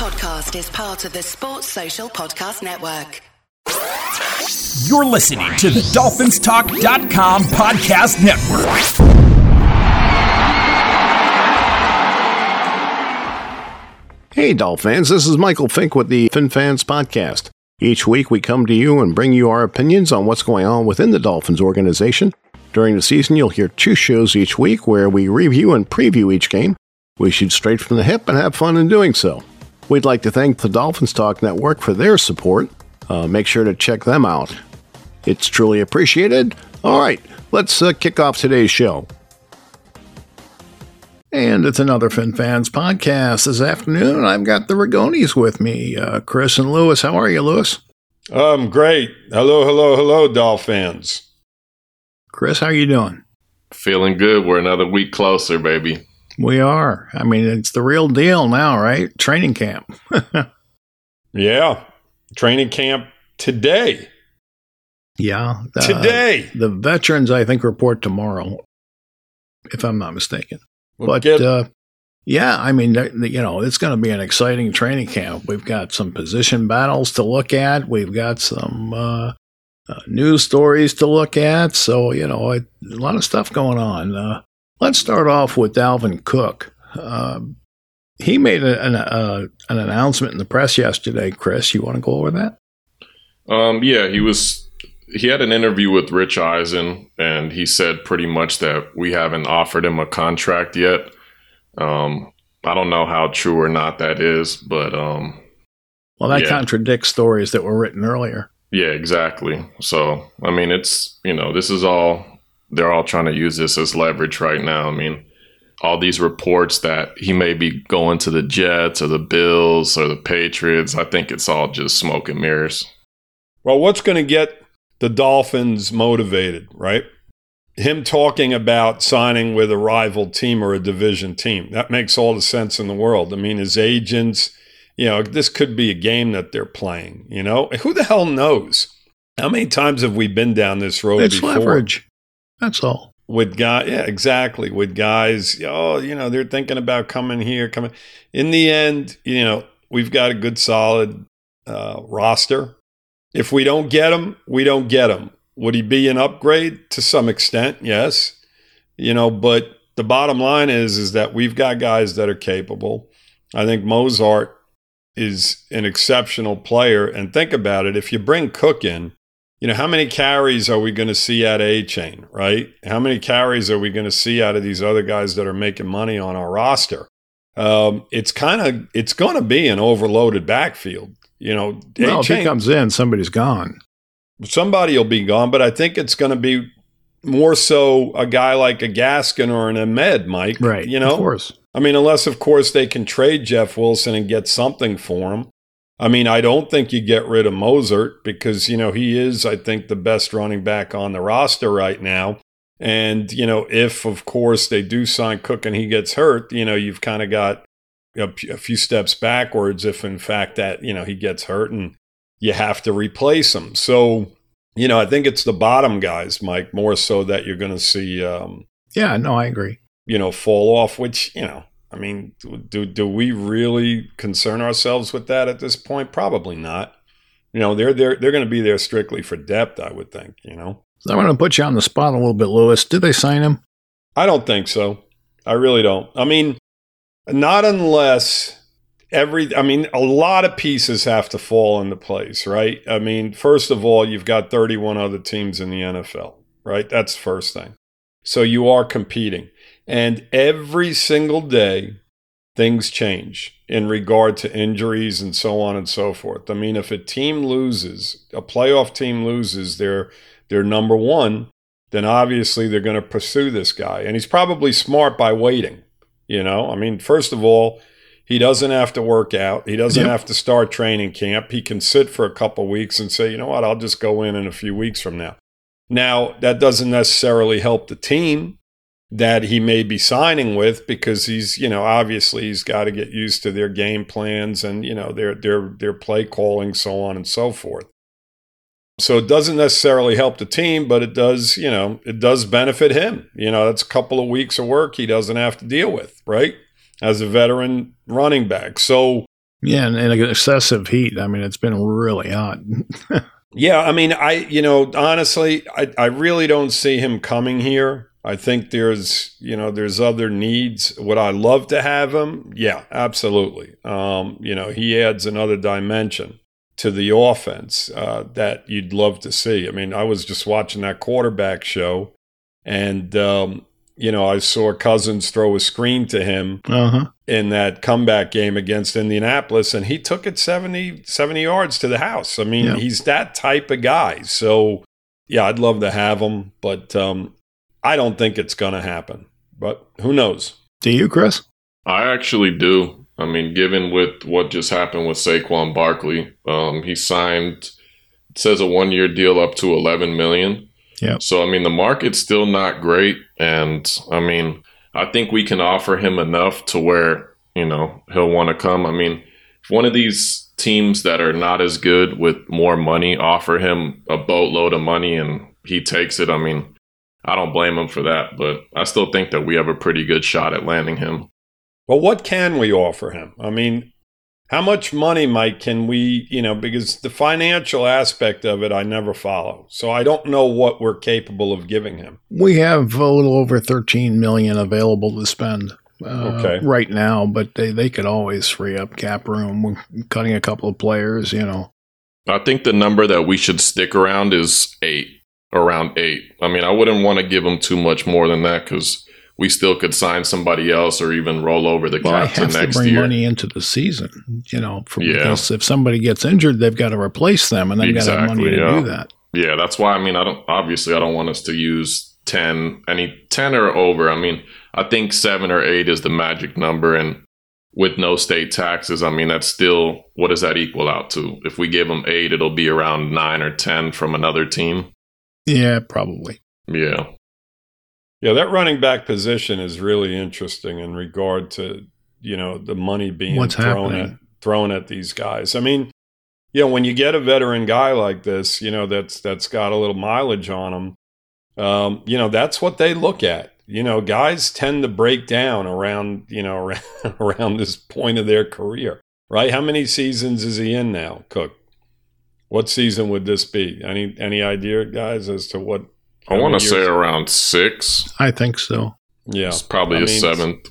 podcast is part of the Sports Social Podcast Network. You're listening to the DolphinsTalk.com podcast network. Hey, Dolphins, this is Michael Fink with the FinFans Podcast. Each week we come to you and bring you our opinions on what's going on within the Dolphins organization. During the season, you'll hear two shows each week where we review and preview each game. We shoot straight from the hip and have fun in doing so. We'd like to thank the Dolphins Talk Network for their support. Uh, make sure to check them out. It's truly appreciated. All right, let's uh, kick off today's show. And it's another Fin Fans podcast this afternoon. I've got the Ragones with me, uh, Chris and Louis. How are you, Louis? Um, great. Hello, hello, hello, Dolphins. Chris, how are you doing? Feeling good. We're another week closer, baby. We are. I mean, it's the real deal now, right? Training camp. yeah. Training camp today. Yeah. Uh, today. The veterans, I think, report tomorrow, if I'm not mistaken. But get, uh, yeah, I mean, you know, it's going to be an exciting training camp. We've got some position battles to look at. We've got some uh, uh, news stories to look at. So, you know, it, a lot of stuff going on. Uh, let's start off with Dalvin Cook. Um, he made a, an, uh, an announcement in the press yesterday. Chris, you want to go over that? Um, yeah, he was he had an interview with Rich Eisen, and he said pretty much that we haven't offered him a contract yet. Um, I don't know how true or not that is, but um, well, that yeah. contradicts stories that were written earlier. Yeah, exactly. So, I mean, it's you know, this is all they're all trying to use this as leverage right now. I mean, all these reports that he may be going to the Jets or the Bills or the Patriots. I think it's all just smoke and mirrors. Well, what's going to get the Dolphins motivated, right? Him talking about signing with a rival team or a division team. That makes all the sense in the world. I mean, his agents, you know, this could be a game that they're playing, you know? Who the hell knows? How many times have we been down this road it's before? leverage. That's all. With guys, yeah, exactly. With guys, oh, you know, they're thinking about coming here, coming. In the end, you know, we've got a good, solid uh, roster if we don't get him, we don't get him. Would he be an upgrade to some extent? Yes. You know, but the bottom line is is that we've got guys that are capable. I think Mostert is an exceptional player. And think about it, if you bring Cook in, you know, how many carries are we going to see out of chain, right? How many carries are we going to see out of these other guys that are making money on our roster? Um, it's kind of it's going to be an overloaded backfield. You know, well, if he comes in, somebody's gone. Somebody will be gone, but I think it's going to be more so a guy like a Gaskin or an Ahmed, Mike. Right. You know, of course. I mean, unless of course they can trade Jeff Wilson and get something for him. I mean, I don't think you get rid of Mostert because you know he is, I think, the best running back on the roster right now. And you know, if of course they do sign Cook and he gets hurt, you know, you've kind of got a, a few steps backwards if in fact that you know he gets hurt and you have to replace him. So you know I think it's the bottom guys, Mike, more so that you're going to see. Um, yeah, no, I agree. You know, fall off, which you know. I mean, do do we really concern ourselves with that at this point? Probably not. You know, they're they're they're going to be there strictly for depth, I would think. You know, so I'm going to put you on the spot a little bit, Louis. Did they sign him? I don't think so. I really don't. I mean, not unless every, I mean, a lot of pieces have to fall into place, right? I mean, first of all, you've got 31 other teams in the NFL, right? That's the first thing. So you are competing. And every single day, things change in regard to injuries and so on and so forth. I mean, if a team loses, a playoff team loses their their number one, then obviously they're going to pursue this guy. And he's probably smart by waiting. You know, I mean, first of all, he doesn't have to work out. He doesn't yep. have to start training camp. He can sit for a couple weeks and say, you know what, I'll just go in in a few weeks from now. Now, that doesn't necessarily help the team that he may be signing with because he's, you know, obviously he's got to get used to their game plans and, you know, their their their play calling, so on and so forth. So it doesn't necessarily help the team, but it does, you know, it does benefit him. You know, that's a couple of weeks of work he doesn't have to deal with, right? As a veteran running back. So Yeah, and, and excessive heat. I mean, it's been really hot. yeah, I mean, I you know honestly, I I really don't see him coming here. I think there's, you know, there's other needs. Would I love to have him? Yeah, absolutely. Um, you know, he adds another dimension to the offense uh, that you'd love to see. I mean, I was just watching that quarterback show, and um, you know, I saw Cousins throw a screen to him uh-huh. in that comeback game against Indianapolis, and he took it 70, 70 yards to the house. I mean, yeah. he's that type of guy. So, yeah, I'd love to have him, but um, I don't think it's going to happen. But who knows? Do you, Chris? I actually do. I mean, given with what just happened with Saquon Barkley, um, he signed, it says a one year deal up to 11 million. Yeah. So, I mean, the market's still not great. And I mean, I think we can offer him enough to where, you know, he'll want to come. I mean, if one of these teams that are not as good with more money offer him a boatload of money and he takes it, I mean, I don't blame him for that, but I still think that we have a pretty good shot at landing him. Well, what can we offer him? I mean, how much money, Mike, can we, you know, because the financial aspect of it I never follow. So I don't know what we're capable of giving him. We have a little over 13 million available to spend. Uh, okay. right now, but they, they could always free up cap room, cutting a couple of players, you know. I think the number that we should stick around is eight, around eight. I mean, I wouldn't want to give them too much more than that because we still could sign somebody else or even roll over the well, cap to next to bring year. money into the season, you know, from, yeah. because if somebody gets injured, they've got to replace them, and they've exactly, got to have money to do that. Yeah, that's why. I mean, I don't obviously I don't want us to use ten any ten or over. I mean, I think seven or eight is the magic number, and with no state taxes, I mean that's still what does that equal out to? If we give them eight, it'll be around nine or ten from another team. Yeah, probably. Yeah. Yeah, that running back position is really interesting in regard to you know the money being What's thrown happening? at thrown at these guys. I mean, you know, when you get a veteran guy like this, you know that's that's got a little mileage on him. Um, you know, that's what they look at. You know, guys tend to break down around you know around, around this point of their career, right? How many seasons is he in now, Cook? What season would this be? Any any idea, guys, as to what I want to say around six. I think so. Yeah, it's probably I a mean, seventh.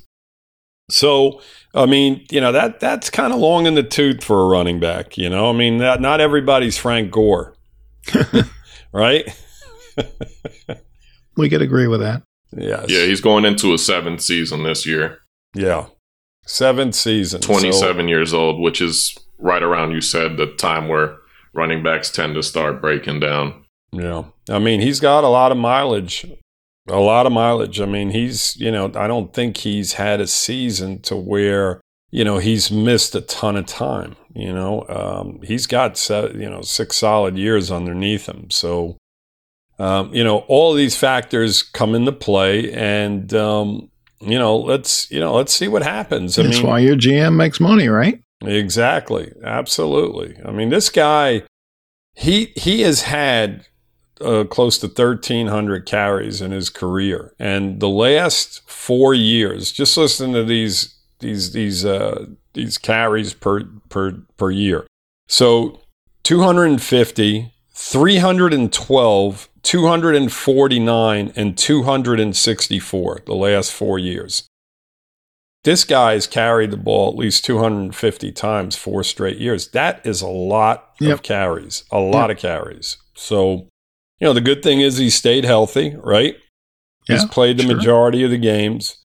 So, I mean, you know that that's kind of long in the tooth for a running back. You know, I mean, that, not everybody's Frank Gore, right? we could agree with that. Yes. Yeah, he's going into a seventh season this year. Yeah, seventh season. Twenty-seven so. years old, which is right around you said the time where running backs tend to start breaking down. Yeah. I mean, he's got a lot of mileage. A lot of mileage. I mean, he's, you know, I don't think he's had a season to where, you know, he's missed a ton of time. You know, um, he's got, you know, six solid years underneath him. So, um, you know, all of these factors come into play and, um, you know, let's, you know, let's see what happens. I That's mean, why your GM makes money, right? Exactly. Absolutely. I mean, this guy, he, he has had uh, close to 1,300 carries in his career, and the last four years, just listen to these these these uh, these carries per per per year. So 250, 312, 249, and 264 the last four years. This guy has carried the ball at least 250 times four straight years. That is a lot yep. of carries, a lot yep. of carries. So you know, the good thing is he stayed healthy, right? Yeah, he's played the sure. majority of the games.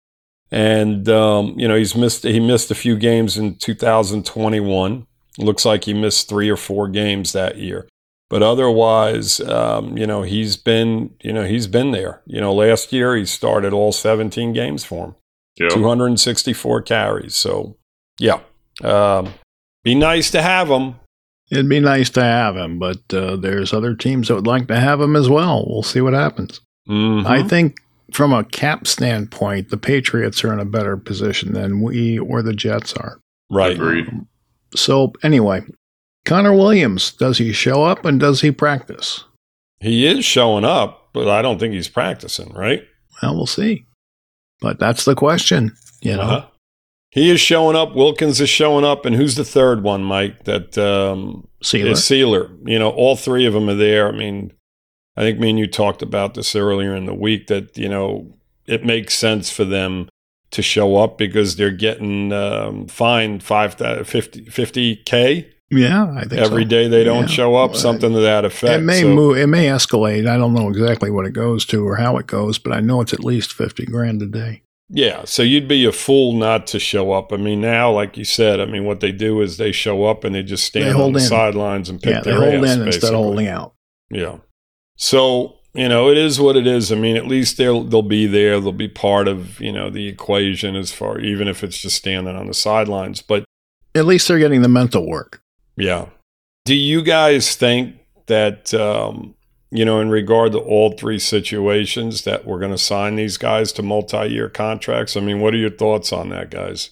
And um, you know, he's missed he missed a few games in 2021. Looks like he missed three or four games that year. But otherwise, um, you know, he's been, you know, he's been there. You know, last year he started all 17 games for him. Yep. 264 carries. So, yeah. Um, be nice to have him, It'd be nice to have him, but uh, there's other teams that would like to have him as well. We'll see what happens. Mm-hmm. I think from a cap standpoint, the Patriots are in a better position than we or the Jets are. Right. Agreed. so anyway, Connor Williams, does he show up and does he practice? He is showing up, but I don't think he's practicing, right? Well, we'll see. But that's the question, you know. Uh-huh. He is showing up. Wilkins is showing up, and who's the third one, Mike? That um, Sieler. is Sieler. You know, all three of them are there. I mean, I think me and you talked about this earlier in the week that you know it makes sense for them to show up because they're getting um, fined five 50 k Yeah, I think every so. day they don't Yeah. show up, something to that effect. It may So- move. It may escalate. I don't know exactly what it goes to or how it goes, but I know it's at least fifty grand a day. Yeah, so you'd be a fool not to show up. I mean, now, like you said, I mean, what they do is they show up and they just stand They on the in. sidelines and pick yeah, they their hold ass, in instead of holding out. Yeah. So you know, it is what it is. I mean, at least they'll they'll be there. They'll be part of you know the equation as far, even if it's just standing on the sidelines. But At least they're getting the mental work. Yeah, do you guys think that um, you know, in regard to all three situations, that we're going to sign these guys to multi-year contracts? I mean, what are your thoughts on that, guys?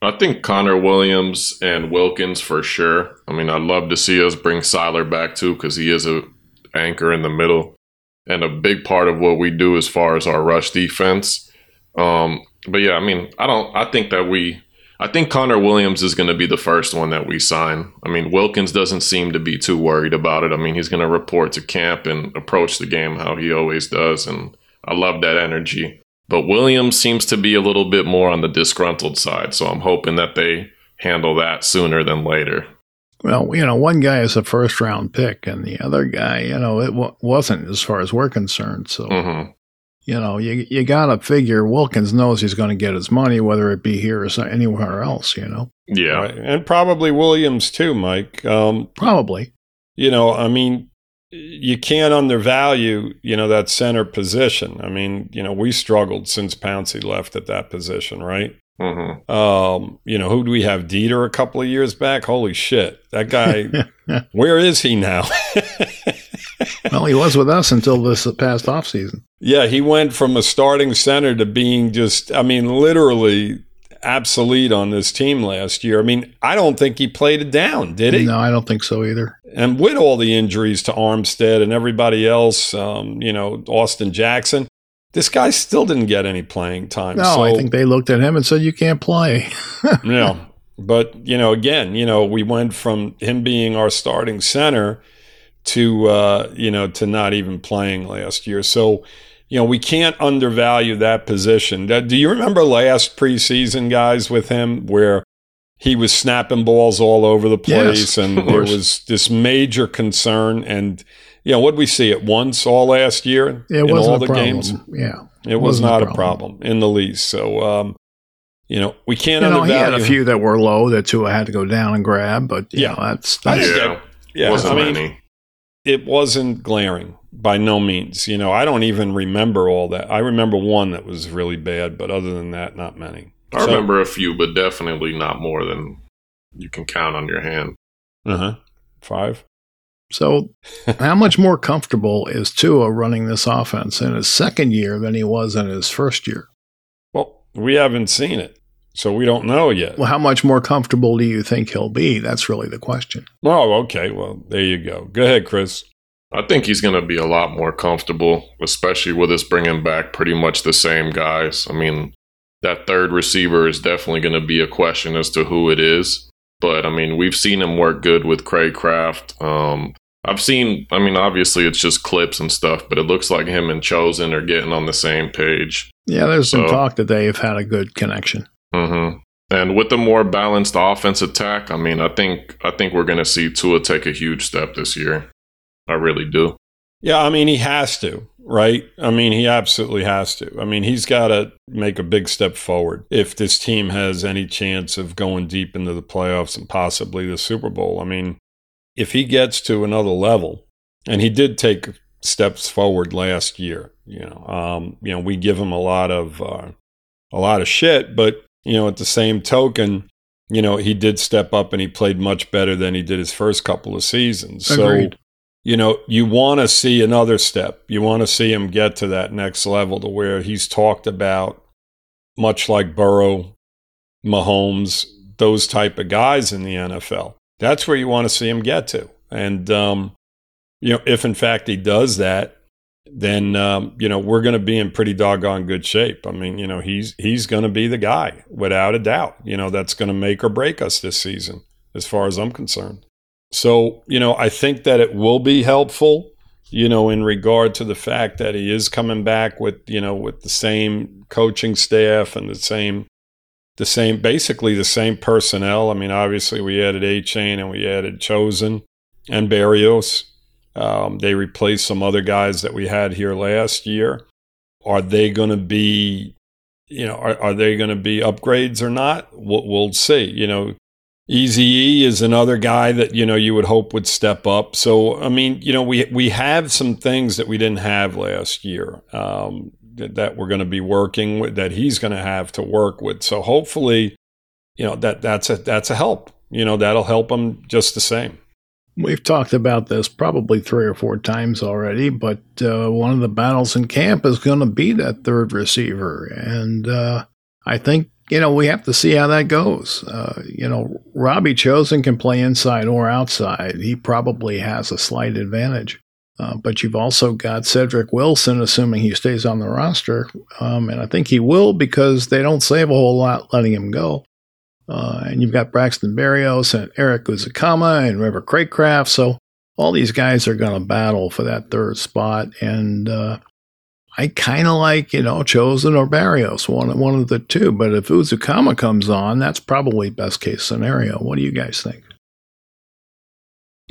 I think Connor Williams and Wilkins for sure. I mean, I'd love to see us bring Sieler back too because he is a anchor in the middle and a big part of what we do as far as our rush defense. Um, but yeah, I mean, I don't. I think that we. I think Connor Williams is going to be the first one that we sign. I mean, Wilkins doesn't seem to be too worried about it. I mean, he's going to report to camp and approach the game how he always does, and I love that energy. But Williams seems to be a little bit more on the disgruntled side, so I'm hoping that they handle that sooner than later. Well, you know, one guy is a first round pick, and the other guy, you know, it w- wasn't as far as we're concerned. So, hmm you know, you you got to figure Wilkins knows he's going to get his money, whether it be here or anywhere else. You know, Yeah, Right. And probably Williams too, Mike. Um, probably. you know, I mean, you can't undervalue, you know, that center position. I mean, you know, we struggled since Pouncey left at that position, right? hmm Um, you know, who do we have? Deiter a couple of years back? Holy shit. That guy, where is he now? Well, he was with us until this past off season. yeah, he went from a starting center to being just, I mean, literally obsolete on this team last year. I mean, I don't think he played it down, did he? No, I don't think so either. and with all the injuries to Armstead and everybody else, um, you know, Austin Jackson, this guy still didn't get any playing time. No, so, I think they looked at him and said, "You can't play." yeah. But, you know, again, you know, we went from him being our starting center to, uh, you know, to not even playing last year. So, you know, we can't undervalue that position. Do you remember last preseason, guys, with him where he was snapping balls all over the place Yes, and of there was this major concern? And, you know, what we see it once all last year It in wasn't all a the problem. games? Yeah, It was Wasn't a not a problem. problem in the least. So, um, you know, we can't you know, he had a few that were low that Tua had to go down and grab, but you Yeah. know, that's that's think yeah, Yeah, wasn't I mean, many. It wasn't glaring by no means. You know, I don't even remember all that. I remember one that was really bad, but other than that, not many. I remember a few, but definitely not more than you can count on your hand. Uh huh. Five. So, how much more comfortable is Tua running this offense in his second year than he was in his first year? Well, we haven't seen it, so we don't know yet. Well, how much more comfortable do you think he'll be? That's really the question. Oh, okay. Well, there you go. Go ahead, Chris. I think he's going to be a lot more comfortable, especially with us bringing back pretty much the same guys. I mean, that third receiver is definitely going to be a question as to who it is. But I mean, we've seen him work good with Cracraft. Um, I've seen, I mean, obviously it's just clips and stuff, but it looks like him and Chosen are getting on the same page. Yeah, there's some talk that they've had a good connection. Hmm And with the more balanced offense attack, I mean, I think I think we're going to see Tua take a huge step this year. I really do. Yeah, I mean, he has to, right? I mean, he absolutely has to. I mean, he's got to make a big step forward if this team has any chance of going deep into the playoffs and possibly the Super Bowl. I mean, if he gets to another level, and he did take steps forward last year, you know, um, you know, we give him a lot of uh, a lot of shit, but you know, at the same token, you know, he did step up and he played much better than he did his first couple of seasons. So you know, you want to see another step. You want to see him get to that next level to where he's talked about, much like Burrow, Mahomes, those type of guys in the NFL. That's where you want to see him get to. And, um, you know, if in fact he does that, then um, you know we're going to be in pretty doggone good shape. I mean, you know, he's he's going to be the guy without a doubt. You know, that's going to make or break us this season, as far as I'm concerned. So, you know, I think that it will be helpful, you know, in regard to the fact that he is coming back with, you know, with the same coaching staff and the same the same basically the same personnel. I mean, obviously we added Achane and we added Chosen and Berrios. Um, they replaced some other guys that we had here last year. Are they going to be, you know, are, are they going to be upgrades or not? We'll, we'll see. You know, Easy is another guy that you know you would hope would step up. So I mean, you know, we we have some things that we didn't have last year um, that, that we're going to be working with that he's going to have to work with. So hopefully, you know that that's a that's a help. You know, that'll help him just the same. We've talked about this probably three or four times already, but uh, one of the battles in camp is going to be that third receiver. And uh, I think, you know, we have to see how that goes. Uh, you know, Robbie Chosen can play inside or outside. He probably has a slight advantage. Uh, but you've also got Cedric Wilson, assuming he stays on the roster. Um, and I think he will because they don't save a whole lot letting him go. Uh, and you've got Braxton Berrios and Erik Ezukanma and River Cracraft. So all these guys are going to battle for that third spot. And uh, I kind of like, you know, Chosen or Berrios, one, one of the two. But if Ezukanma comes on, that's probably best case scenario. What do you guys think?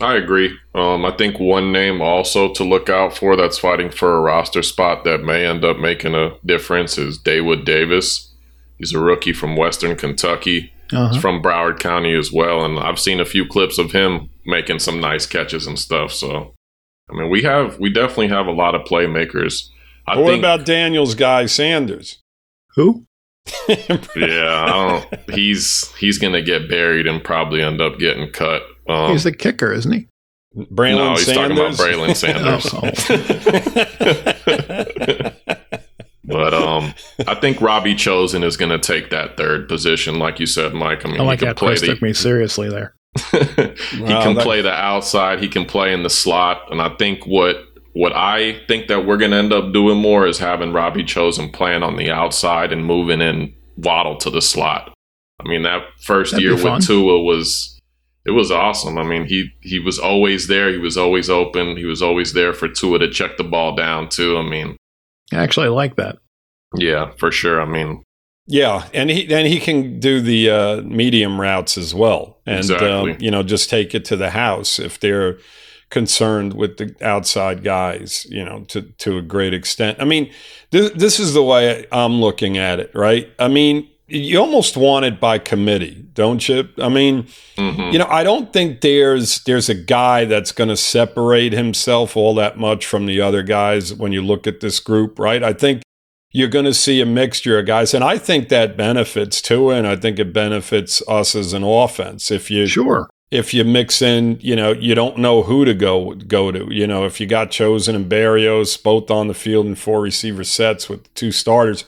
I agree. Um, I think one name also to look out for that's fighting for a roster spot that may end up making a difference is Daewood Davis. He's a rookie from Western Kentucky. Uh-huh. He's from Broward County as well, and I've seen a few clips of him making some nice catches and stuff. So, I mean, we have we definitely have a lot of playmakers. I what think, about Daniel's guy Sanders? Who? yeah, he's he's gonna get buried and probably end up getting cut. Um, he's the kicker, isn't he? Braylon no, he's Sanders? talking about Braylon Sanders. but um, I think Robbie Chosen is going to take that third position, like you said, Mike. I mean, I like he can play the, took me seriously there. he can that, play the outside. He can play in the slot, and I think what what I think that we're going to end up doing more is having Robbie Chosen playing on the outside and moving in Waddle to the slot. I mean, that 1st year with Tua was it was awesome. I mean, he he was always there. He was always open. He was always there for Tua to check the ball down too. I mean, I actually like that. Yeah, for sure. I mean, yeah, and he and he can do the uh, medium routes as well, and exactly. um, you know just take it to the house if they're concerned with the outside guys, you know, to to a great extent. I mean, this this is the way I'm looking at it, right? I mean, you almost want it by committee, don't you? I mean, mm-hmm. you know, I don't think there's there's a guy that's going to separate himself all that much from the other guys when you look at this group, right? I think you're going to see a mixture of guys, and I think that benefits too, and I think it benefits us as an offense if you sure if you mix in, you know, you don't know who to go go to. You know, if you got Chosen and Berrios both on the field in four receiver sets with two starters,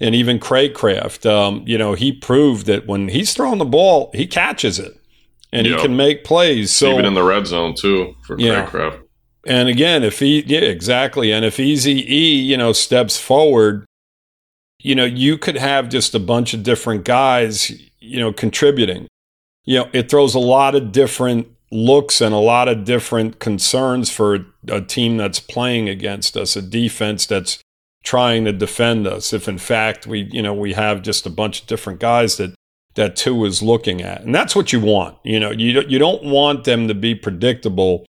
and even Cracraft, um, you know, he proved that when he's throwing the ball, he catches it and yep. he can make plays. So even in the red zone too for yeah. Cracraft. And again, if he, yeah, exactly. And if Easy E, you know, steps forward, you know, you could have just a bunch of different guys, you know, contributing. You know, it throws a lot of different looks and a lot of different concerns for a team that's playing against us, a defense that's trying to defend us. If in fact we you know we have just a bunch of different guys that that Tua is looking at. And that's what you want you know. You you don't want them to be predictable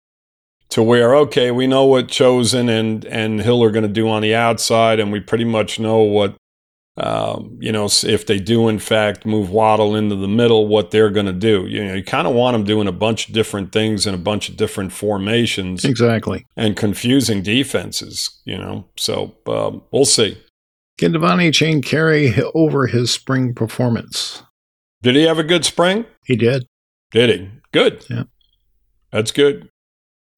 to where okay we know what chosen and and hill are going to do on the outside and we pretty much know what um, you know, if they do in fact move Waddle into the middle, what they're going to do. You know, you kind of want them doing a bunch of different things in a bunch of different formations, exactly, and confusing defenses. You know, so um, we'll see. Can De'Von Achane carry over his spring performance? Did he have a good spring? He did. Did he? Good. Yeah, that's good.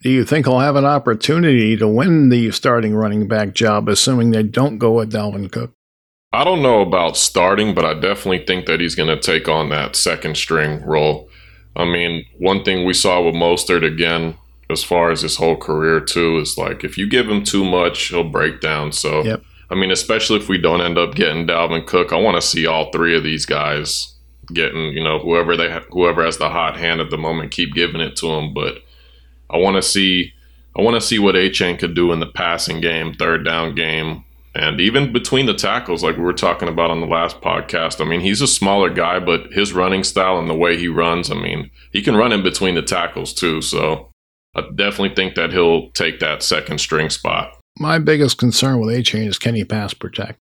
Do you think he'll have an opportunity to win the starting running back job, assuming they don't go with Dalvin Cook? I don't know about starting, but I definitely think that he's going to take on that second string role. I mean, one thing we saw with Mostert again as far as his whole career too. Is like if you give him too much, he'll break down. So Yep. I mean, especially if we don't end up getting Dalvin Cook, I want to see all three of these guys getting, you know, whoever they ha- whoever has the hot hand at the moment, keep giving it to them. But I want to see, I want to see what Achane could do in the passing game, third down game, and even between the tackles, like we were talking about on the last podcast. I mean, he's a smaller guy, but his running style and the way he runs, I mean, he can run in between the tackles too. So I definitely think that he'll take that second string spot. My biggest concern with Achane is can he pass protect?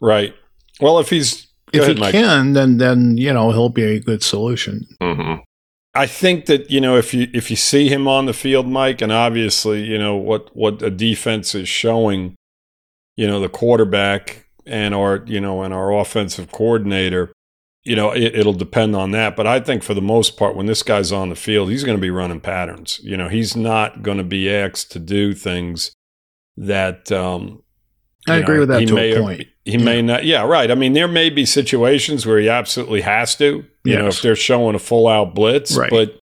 Right. Well, if he's go If ahead, he Mike. can, then then you know he'll be a good solution. hmm I think that you know if you if you see him on the field, Mike, and obviously you know what what a defense is showing, you know the quarterback and our you know and our offensive coordinator, you know it, it'll depend on that. But I think for the most part, when this guy's on the field, he's going to be running patterns. You know, he's not going to be asked to do things that um, I agree know, with that he to may a point. He may not. Yeah, right. I mean, there may be situations where he absolutely has to. You know, if they're showing a full out blitz. Right. But,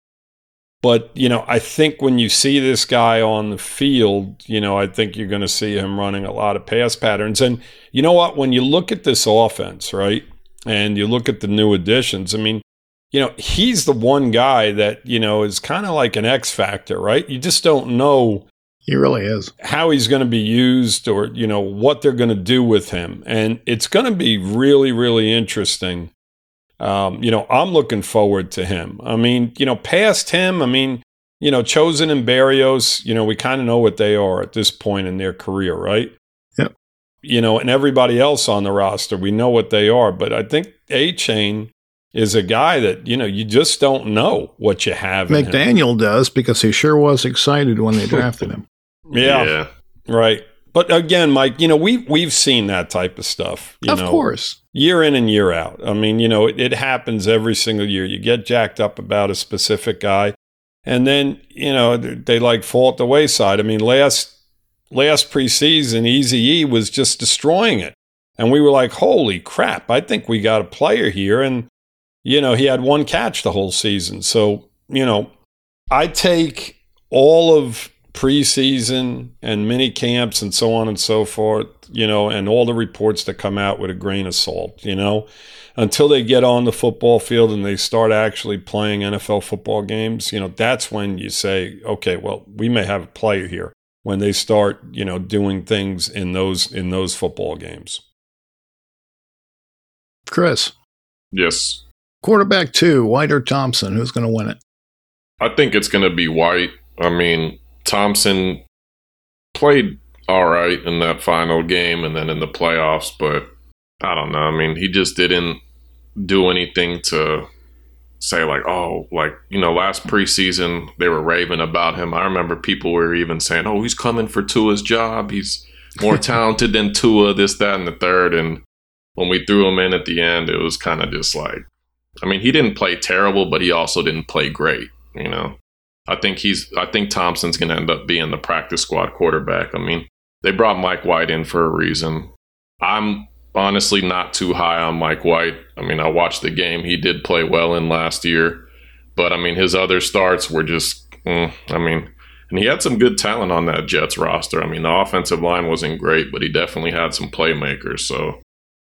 but you know, I think when you see this guy on the field, you know, I think you're going to see him running a lot of pass patterns. And you know what? When you look at this offense, right, and you look at the new additions, I mean, you know, he's the one guy that you know is kind of like an X factor, right? You just don't know He really is. how he's going to be used or you know what they're going to do with him and it's going to be really really interesting um, you know i'm looking forward to him i mean you know past him i mean you know chosen and Berrios you know we kind of know what they are at this point in their career right Yep. you know and everybody else on the roster we know what they are but i think Achane is a guy that you know you just don't know what you have in him. McDaniel does because he sure was excited when they drafted him. yeah yeah. Right. But again, Mike, you know, we we've seen that type of stuff. You of know, course. Year in and year out. I mean, you know, it, it happens every single year. You get jacked up about a specific guy, and then, you know, they, they like fall at the wayside. I mean, last last preseason, Easy E was just destroying it. And we were like, holy crap, I think we got a player here. And, you know, he had one catch the whole season. So, you know, I take all of preseason and mini camps and so on and so forth, you know, and all the reports that come out with a grain of salt, you know, until they get on the football field and they start actually playing NFL football games, you know, that's when you say, okay, well, we may have a player here when they start, you know, doing things in those in those football games. Chris, Yes. quarterback two, White or Thompson, who's going to win it? I think it's going to be White. I mean, Thompson played all right in that final game and then in the playoffs, but I don't know. I mean, he just didn't do anything to say, like, oh, like, you know, last preseason they were raving about him. I remember people were even saying, oh, he's coming for Tua's job. He's more talented than Tua, this, that, and the third. And when we threw him in at the end, it was kind of just like, I mean, he didn't play terrible, but he also didn't play great. You know, I think he's. I think Thompson's going to end up being the practice squad quarterback. I mean, they brought Mike White in for a reason. I'm honestly not too high on Mike White. I mean, I watched the game. He did play well in last year, but I mean, his other starts were just. Mm, I mean, and he had some good talent on that Jets roster. I mean, the offensive line wasn't great, but he definitely had some playmakers. So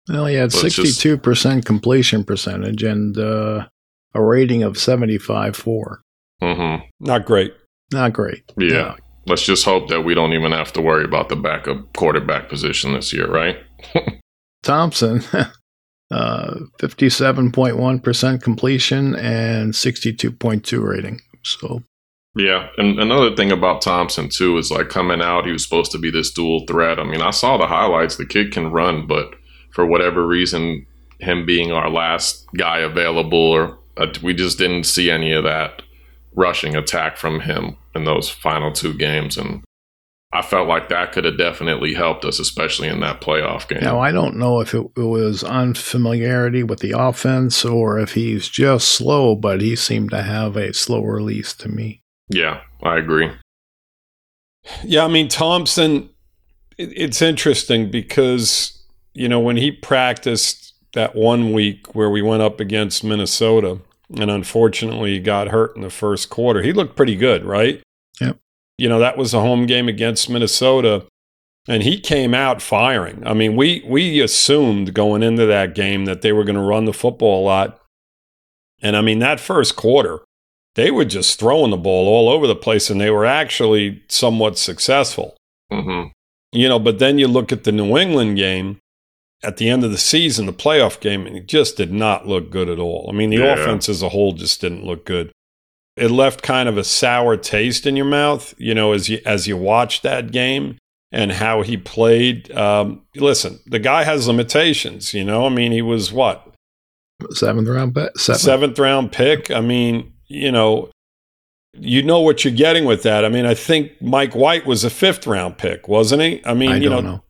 Well, he had Well, 62% completion percentage and uh, a rating of 75.4. hmm Not great. Not great. yeah. Let's just hope that we don't even have to worry about the backup quarterback position this year, right? Thompson, uh, 57.1% completion and 62.2 rating. So, Yeah, and another thing about Thompson too is like coming out, he was supposed to be this dual threat. I mean, I saw the highlights. The kid can run, but for whatever reason, him being our last guy available, or uh, we just didn't see any of that rushing attack from him in those final two games, and I felt like that could have definitely helped us, especially in that playoff game. now I don't know if it, it was unfamiliarity with the offense or if he's just slow, but he seemed to have a slow release to me. yeah, I agree. Yeah, I mean Thompson. It's interesting because you know when he practiced that one week where we went up against Minnesota, and unfortunately he got hurt in the first quarter. He looked pretty good, right? Yep. you know, that was a home game against Minnesota and he came out firing. I mean, we we assumed going into that game that they were going to run the football a lot. And I mean, that first quarter, they were just throwing the ball all over the place and they were actually somewhat successful. Mm-hmm. You know, but then you look at the New England game at the end of the season, the playoff game, and it just did not look good at all. I mean, the yeah. offense as a whole just didn't look good. It left kind of a sour taste in your mouth, you know, as you as you watch that game and how he played. Um, listen, the guy has limitations, you know. I mean, he was what seventh round pick. Seventh. seventh round pick. I mean, you know, you know what you're getting with that. I mean, I think Mike White was a fifth round pick, wasn't he? I mean, I you know, know,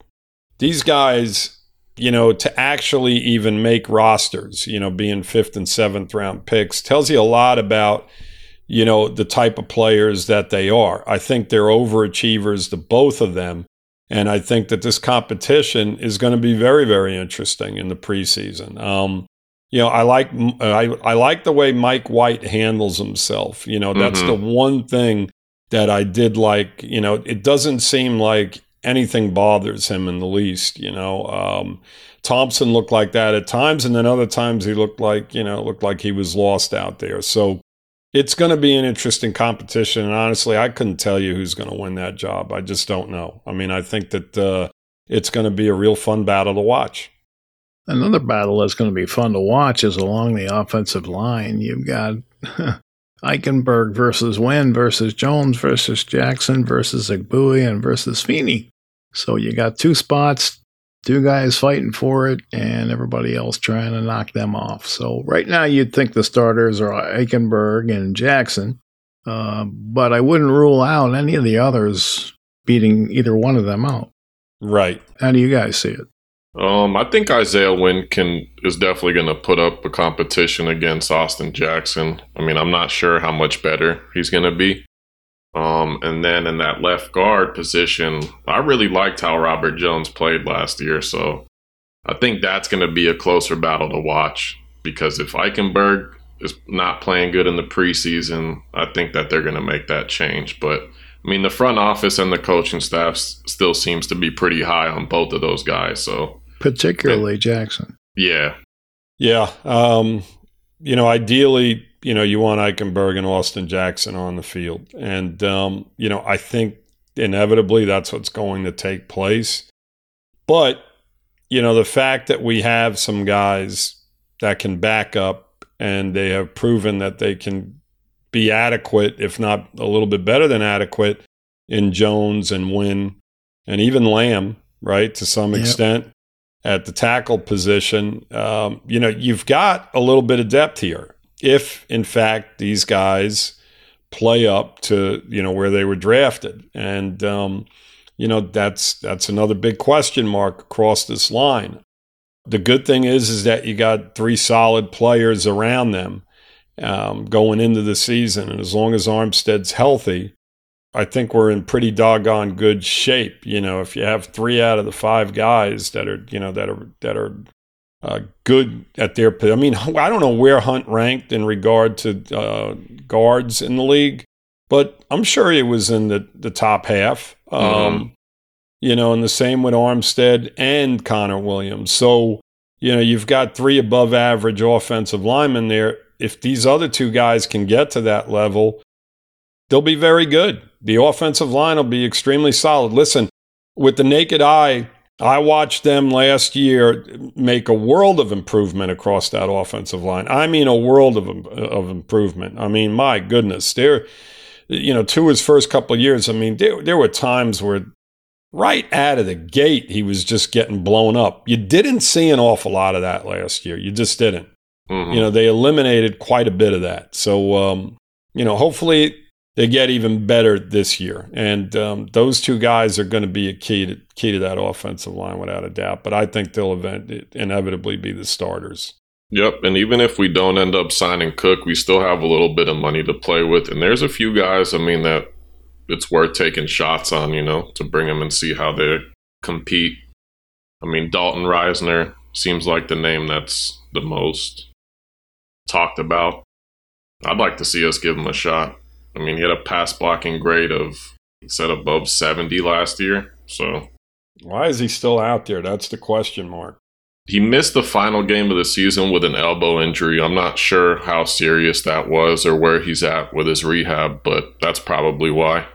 these guys, you know, to actually even make rosters, you know, being fifth and seventh round picks tells you a lot about, you know, the type of players that they are. I think they're overachievers, the both of them. And I think that this competition is going to be very, very interesting in the preseason. Um, you know, I like I, I like the way Mike White handles himself. You know, that's mm-hmm. the one thing that I did like. You know, it doesn't seem like anything bothers him in the least. You know, um, Thompson looked like that at times, and then other times he looked like you know looked like he was lost out there. So it's going to be an interesting competition. And honestly, I couldn't tell you who's going to win that job. I just don't know. I mean, I think that uh, it's going to be a real fun battle to watch. Another battle that's going to be fun to watch is along the offensive line. You've got Eichenberg versus Wynn versus Jones versus Jackson versus Egbuni and versus Feeney. So you got two spots, two guys fighting for it, and everybody else trying to knock them off. So right now you'd think the starters are Eichenberg and Jackson, uh, but I wouldn't rule out any of the others beating either one of them out. Right. How do you guys see it? Um, I think Isaiah Wynn can is definitely going to put up a competition against Austin Jackson. I mean, I'm not sure how much better he's going to be. Um, and then in that left guard position, I really liked how Robert Jones played last year. So I think that's going to be a closer battle to watch because if Eichenberg is not playing good in the preseason, I think that they're going to make that change. But I mean, the front office and the coaching staff still seems to be pretty high on both of those guys. So particularly Jackson. Yeah, yeah. Um, you know, ideally, you know, you want Eichenberg and Austin Jackson on the field, and um, you know, I think inevitably that's what's going to take place. But you know, the fact that we have some guys that can back up and they have proven that they can be adequate, if not a little bit better than adequate, in Jones and Wynn and even Lamm, right, to some yep. extent at the tackle position. Um, you know, you've got a little bit of depth here. If, in fact, these guys play up to, you know, where they were drafted. And, um, you know, that's that's another big question mark across this line. The good thing is, is that you got three solid players around them um, going into the season. And as long as Armstead's healthy, I think we're in pretty doggone good shape. You know, if you have three out of the five guys that are, you know, that are that are uh, good at their. I mean, I don't know where Hunt ranked in regard to uh, guards in the league, but I'm sure he was in the the top half. Um, mm-hmm. You know, and the same with Armstead and Connor Williams. So, you know, you've got three above average offensive linemen there if these other two guys can get to that level, they'll be very good. The offensive line will be extremely solid. Listen, with the naked eye, I watched them last year make a world of improvement across that offensive line. I mean, a world of, of improvement. I mean, my goodness, there, you know, to his first couple of years, I mean, there, there were times where right out of the gate, he was just getting blown up. You didn't see an awful lot of that last year. You just didn't. Mm-hmm. You know, they eliminated quite a bit of that. So, um, you know, hopefully they get even better this year. And um, those two guys are going to be a key to key to that offensive line without a doubt. But I think they'll event, inevitably be the starters. Yep, and even if we don't end up signing Cook, we still have a little bit of money to play with. And there's a few guys, I mean, that it's worth taking shots on, you know, to bring them and see how they compete. I mean, Dalton Risner seems like the name that's the most talked about. I'd like to see us give him a shot. I mean, he had a pass blocking grade of he said above 70 last year. So why is he still out there? That's the question mark. He missed the final game of the season with an elbow injury. I'm not sure how serious that was or where he's at with his rehab, but that's probably why.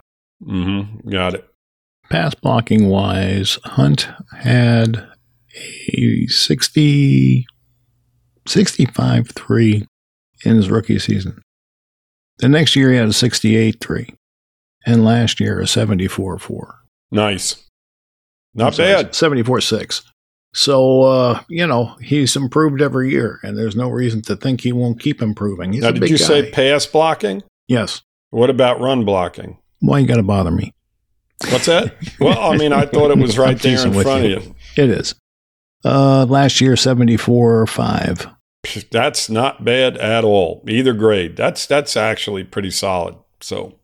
Mm-hmm. Got it. Pass blocking wise, Hunt had a 60, 65 3 in his rookie season. The next year he had a 68 3, and last year a 74 4. Nice. Not bad. 74 6. So, uh, you know, he's improved every year, and there's no reason to think he won't keep improving. He's now, did you guy. say pass blocking? Yes. What about run blocking? Why you got to bother me? What's that? well, I mean, I thought it was right there in front you. of you. It is. Uh, last year, 74 5. That's not bad at all. Either grade. That's that's actually pretty solid. So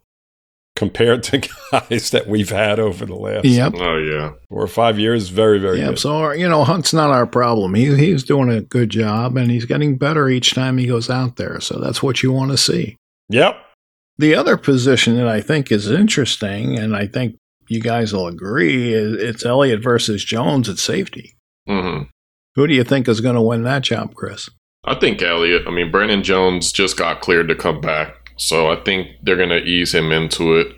compared to guys that we've had over the last yep. oh yeah four or five years, very very yep. good. So you know, Hunt's not our problem. He he's doing a good job, and he's getting better each time he goes out there. So that's what you want to see. Yep. The other position that I think is interesting, and I think you guys will agree, is it's Elliott versus Jones at safety. Mm-hmm. Who do you think is going to win that job, Chris? I think Elliott. I mean, Brandon Jones just got cleared to come back. So I think they're going to ease him into it.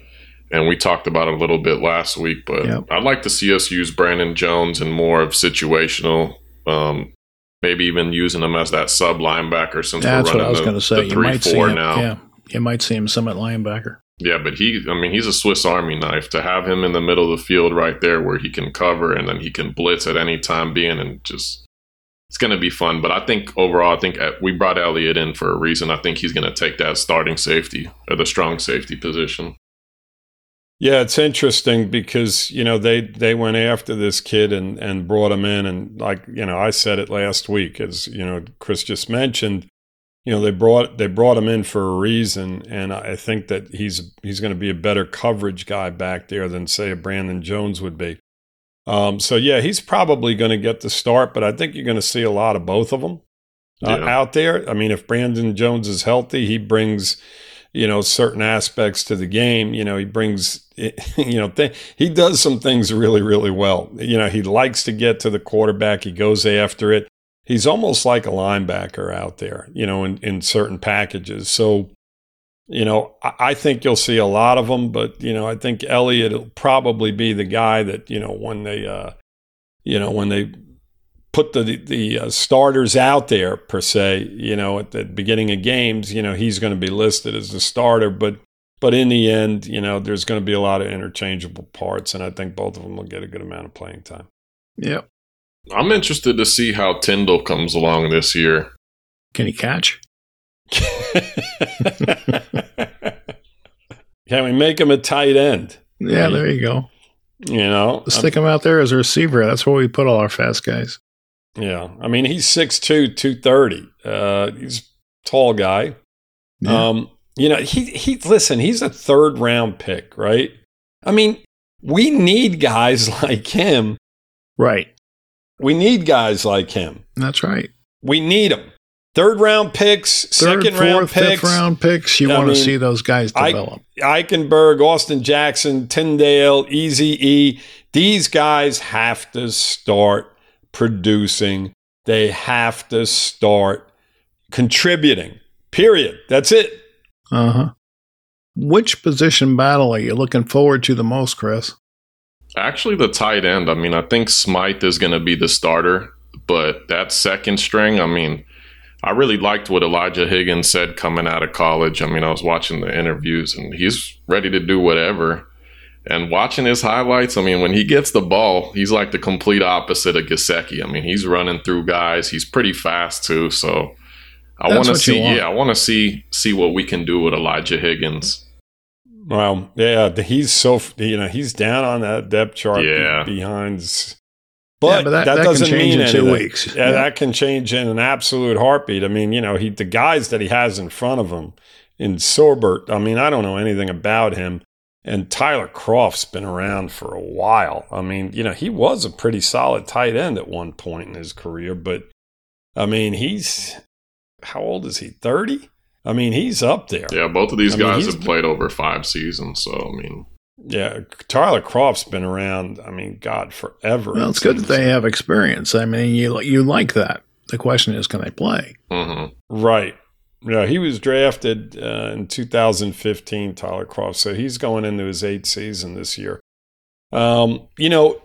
And we talked about it a little bit last week, but yep. I'd like to see us use Brandon Jones and more of situational, um, maybe even using him as that sub linebacker since That's we're running what I was going to say. the three four him, now. Yeah, you might see him some at linebacker. Yeah, but he, I mean, he's a Swiss Army knife to have him in the middle of the field right there where he can cover and then he can blitz at any time being and just it's going to be fun. But I think overall, I think uh, we brought Elliott in for a reason. I think he's going to take that starting safety or the strong safety position. Yeah, it's interesting because you know they they went after this kid and and brought him in and like you know I said it last week as you know Chris just mentioned, you know they brought they brought him in for a reason and I think that he's he's going to be a better coverage guy back there than say a Brandon Jones would be. Um, so yeah, he's probably going to get the start, but I think you're going to see a lot of both of them uh, yeah. out there. I mean, if Brandon Jones is healthy, he brings you know certain aspects to the game. You know, he brings you know th- he does some things really really well. You know, he likes to get to the quarterback. He goes after it. He's almost like a linebacker out there. You know, in in certain packages. So you know, I think you'll see a lot of them, but you know, I think Elliott will probably be the guy that you know when they, uh, you know, when they put the the uh, starters out there per se, you know, at the beginning of games, you know, he's going to be listed as the starter, but but in the end, you know, there's going to be a lot of interchangeable parts, and I think both of them will get a good amount of playing time. Yep. I'm interested to see how Tindall comes along this year. Can he catch? Can we make him a tight end? Yeah, there you go. You know, stick him out there as a receiver. That's where we put all our fast guys. Yeah, I mean he's 6'2", 230. Uh, he's a tall guy. Yeah. Um, you know, he he listen, he's a third round pick, right? I mean, we need guys like him. Right. We need guys like him. That's right. We need them. Third round picks, Third, second fourth, round picks, fifth round picks. You I want mean, to see those guys develop. Eichenberg, Austin Jackson, Tindall, Easy E. These guys have to start producing. They have to start contributing. Period. That's it. Uh huh. Which position battle are you looking forward to the most, Chris? Actually, the tight end. I mean, I think Smythe is going to be the starter, but that second string, I mean, I really liked what Elijah Higgins said coming out of college. I mean, I was watching the interviews and he's ready to do whatever. And watching his highlights, I mean, when he gets the ball, he's like the complete opposite of Gesicki. I mean, he's running through guys. He's pretty fast too. So I want to see, yeah, I want to see see what we can do with Elijah Higgins. Well, yeah, he's so you know he's down on that depth chart yeah. behind but, yeah, but that, that, that doesn't mean in anything. two weeks. Yeah, yeah, that can change in an absolute heartbeat. I mean, you know, he the guys that he has in front of him in Saubert. I mean, I don't know anything about him. And Tyler Kroft's been around for a while. I mean, you know, he was a pretty solid tight end at one point in his career, but I mean, he's how old is he? Thirty. I mean, he's up there. Yeah, both of these I guys mean, have played over five seasons. So I mean, Yeah, Tyler Kroft's been around. I mean, God, forever. Well, it's good that they have experience. I mean, you you like that. The question is, can they play? Mm-hmm. Right. Yeah, he was drafted uh, in 2015, Tyler Kroft. So he's going into his eighth season this year. Um, you know,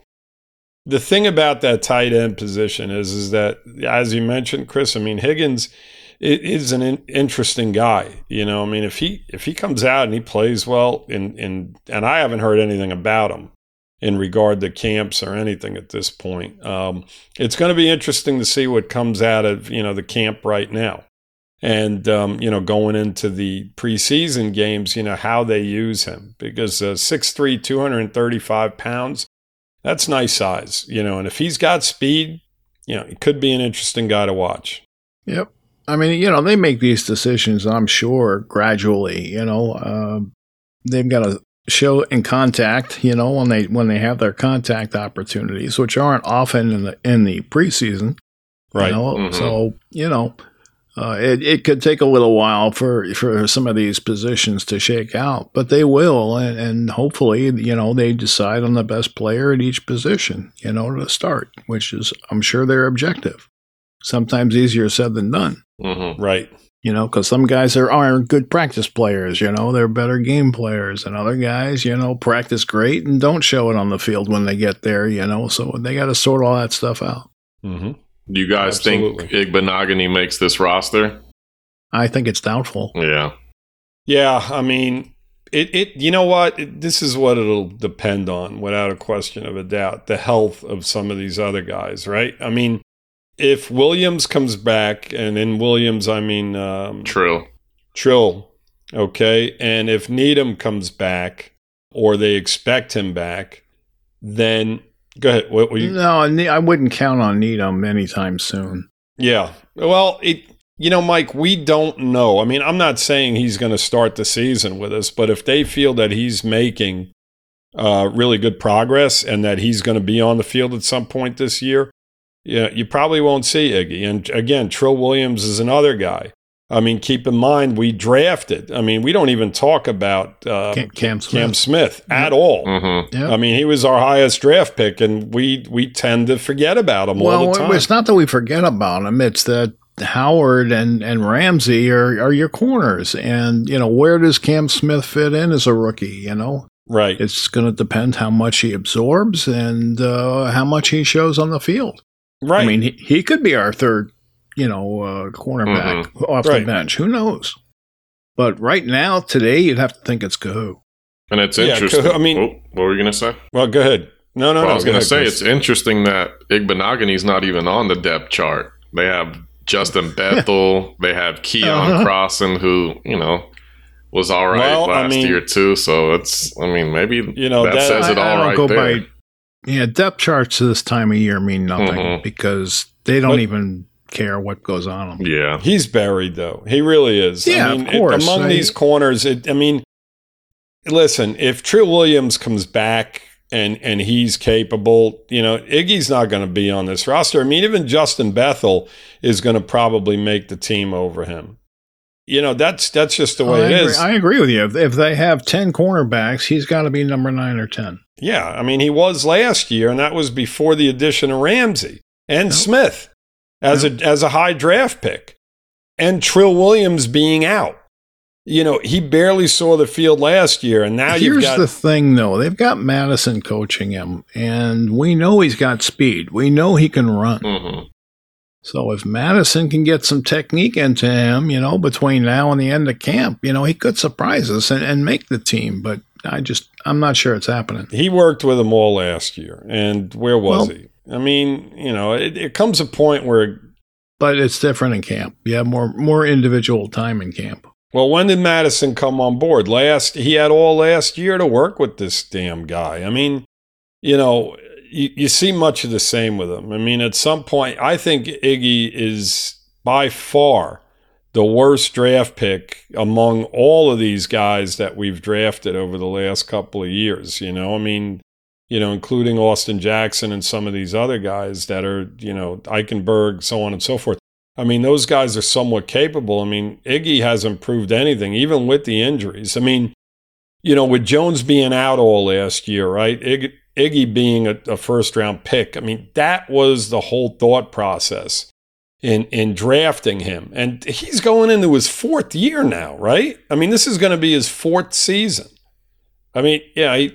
the thing about that tight end position is, is that as you mentioned, Chris. I mean, Higgins is an in- interesting guy. You know, I mean, if he if he comes out and he plays well, and and and I haven't heard anything about him in regard to camps or anything at this point. Um, it's going to be interesting to see what comes out of you know the camp right now, and um, you know going into the preseason games, you know how they use him because uh, 6'3", 235 pounds, that's nice size, you know, and if he's got speed, you know, it could be an interesting guy to watch. Yep. I mean, you know, they make these decisions, I'm sure, gradually. You know, uh, they've got to show in contact. You know, when they when they have their contact opportunities, which aren't often in the in the preseason. Right. You know? Mhm. So you know, uh, it it could take a little while for for some of these positions to shake out, but they will, and, and hopefully, you know, they decide on the best player at each position. You know, to start, which is I'm sure their objective. Sometimes easier said than done Mm-hmm. Right. you know, because some guys are, aren't good practice players, you know, they're better game players, and other guys, you know, practice great and don't show it on the field when they get there, you know, so they got to sort all that stuff out. hmm Do you guys Absolutely. think Igbinoghene makes this roster? I think it's doubtful. Yeah. Yeah, I mean, it, it you know what? It, this is what it'll depend on, without a question of a doubt. The health of some of these other guys, right? I mean, if Williams comes back, and in Williams, I mean um, Trill. Trill, okay, and if Needham comes back, or they expect him back, then go ahead. What were you? No, I wouldn't count on Needham anytime soon. Yeah. Well, it you know, Mike, we don't know. I mean, I'm not saying he's going to start the season with us, but if they feel that he's making uh, really good progress and that he's going to be on the field at some point this year, yeah, you probably won't see Iggy. And again, Trill Williams is another guy. I mean, keep in mind we drafted. I mean, we don't even talk about uh, Cam, Cam Smith. Cam Smith at all. Mm-hmm. Yeah. I mean, he was our highest draft pick, and we we tend to forget about him all well, the time. it's not that we forget about him. It's that Howard and, and Ramsey are, are your corners. And, you know, where does Cam Smith fit in as a rookie? You know, right. it's going to depend how much he absorbs and uh, how much he shows on the field. Right. I mean, he, he could be our third, you know, uh, cornerback off Right. the bench. Who knows? But right now, today, you'd have to think it's Kohou. And it's Yeah, interesting. I mean- Oh, what were you going to say? well, go ahead. No, no, well, no. I was going to say Chris. it's interesting that Igbinoghene's not even on the depth chart. They have Justin Bethel. they have Keon Uh-huh. Crossen, who you know was all right Well, I last mean- year too. So it's, I mean, maybe You know, that, that- says it I- I all don't right go there. by- Yeah, depth charts this time of year mean nothing Mhm. because they don't But- even care what goes on them. yeah, He's buried though. He really is. Yeah, I mean, of course. It, among I- these corners, it, I mean, listen, if Trill Williams comes back and and he's capable, you know, Iggy's not going to be on this roster. I mean, even Justin Bethel is going to probably make the team over him. You know, that's that's just the way I, it agree, is. I agree with you. If, if they have 10 cornerbacks, he's got to be number nine or 10. yeah, I mean, he was last year, and that was before the addition of Ramsey and Smith as a as a high draft pick, and Trill Williams being out. You know, he barely saw the field last year, and now you've got the thing, though. They've got Madison coaching him, and we know he's got speed. We know he can run. hmm So if Madison can get some technique into him, you know, between now and the end of camp, you know, he could surprise us and, and make the team. But I just, I'm not sure it's happening. he worked with them all last year, and where was Well- he? I mean, you know, it, it comes a point where, But it's different in camp. You have more more individual time in camp. well, when did Madison come on board? Last he had all last year to work with this damn guy. I mean, you know, you, you see much of the same with him. I mean, at some point, I think Iggy is by far the worst draft pick among all of these guys that we've drafted over the last couple of years. You know, I mean, you know, including Austin Jackson and some of these other guys that are, you know, Eichenberg, so on and so forth. I mean, those guys are somewhat capable. I mean, Iggy hasn't proved anything, even with the injuries. I mean, you know, with Jones being out all last year, right? Iggy, Iggy being a, a first round pick. I mean, that was the whole thought process in in drafting him. And he's going into his fourth year now, right? I mean, this is going to be his fourth season. I mean, yeah, I,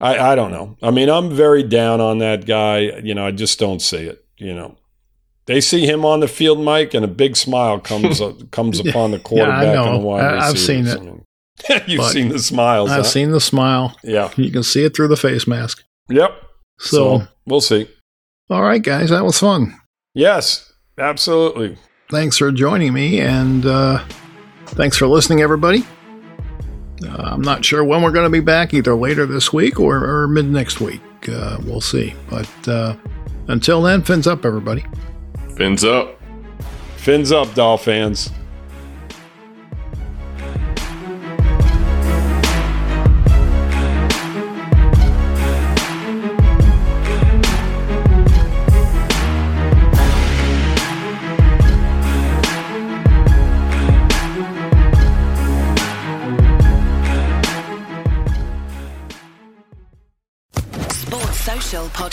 I, I don't know. I mean, I'm very down on that guy. You know, I just don't see it. You know, they see him on the field, Mike, and a big smile comes uh, comes upon the quarterback yeah, and the wide I, I've seen it. You've but seen the smiles. I've huh? seen the smile. Yeah, you can see it through the face mask. Yep. So, so we'll see. All right, guys, that was fun. Yes, absolutely. Thanks for joining me, and uh, thanks for listening, everybody. Uh, I'm not sure when we're going to be back, either later this week or, or mid next week. Uh, we'll see. But uh, until then, fins up, everybody. Fins up. Fins up, Doll fans.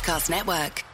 Podcast Network.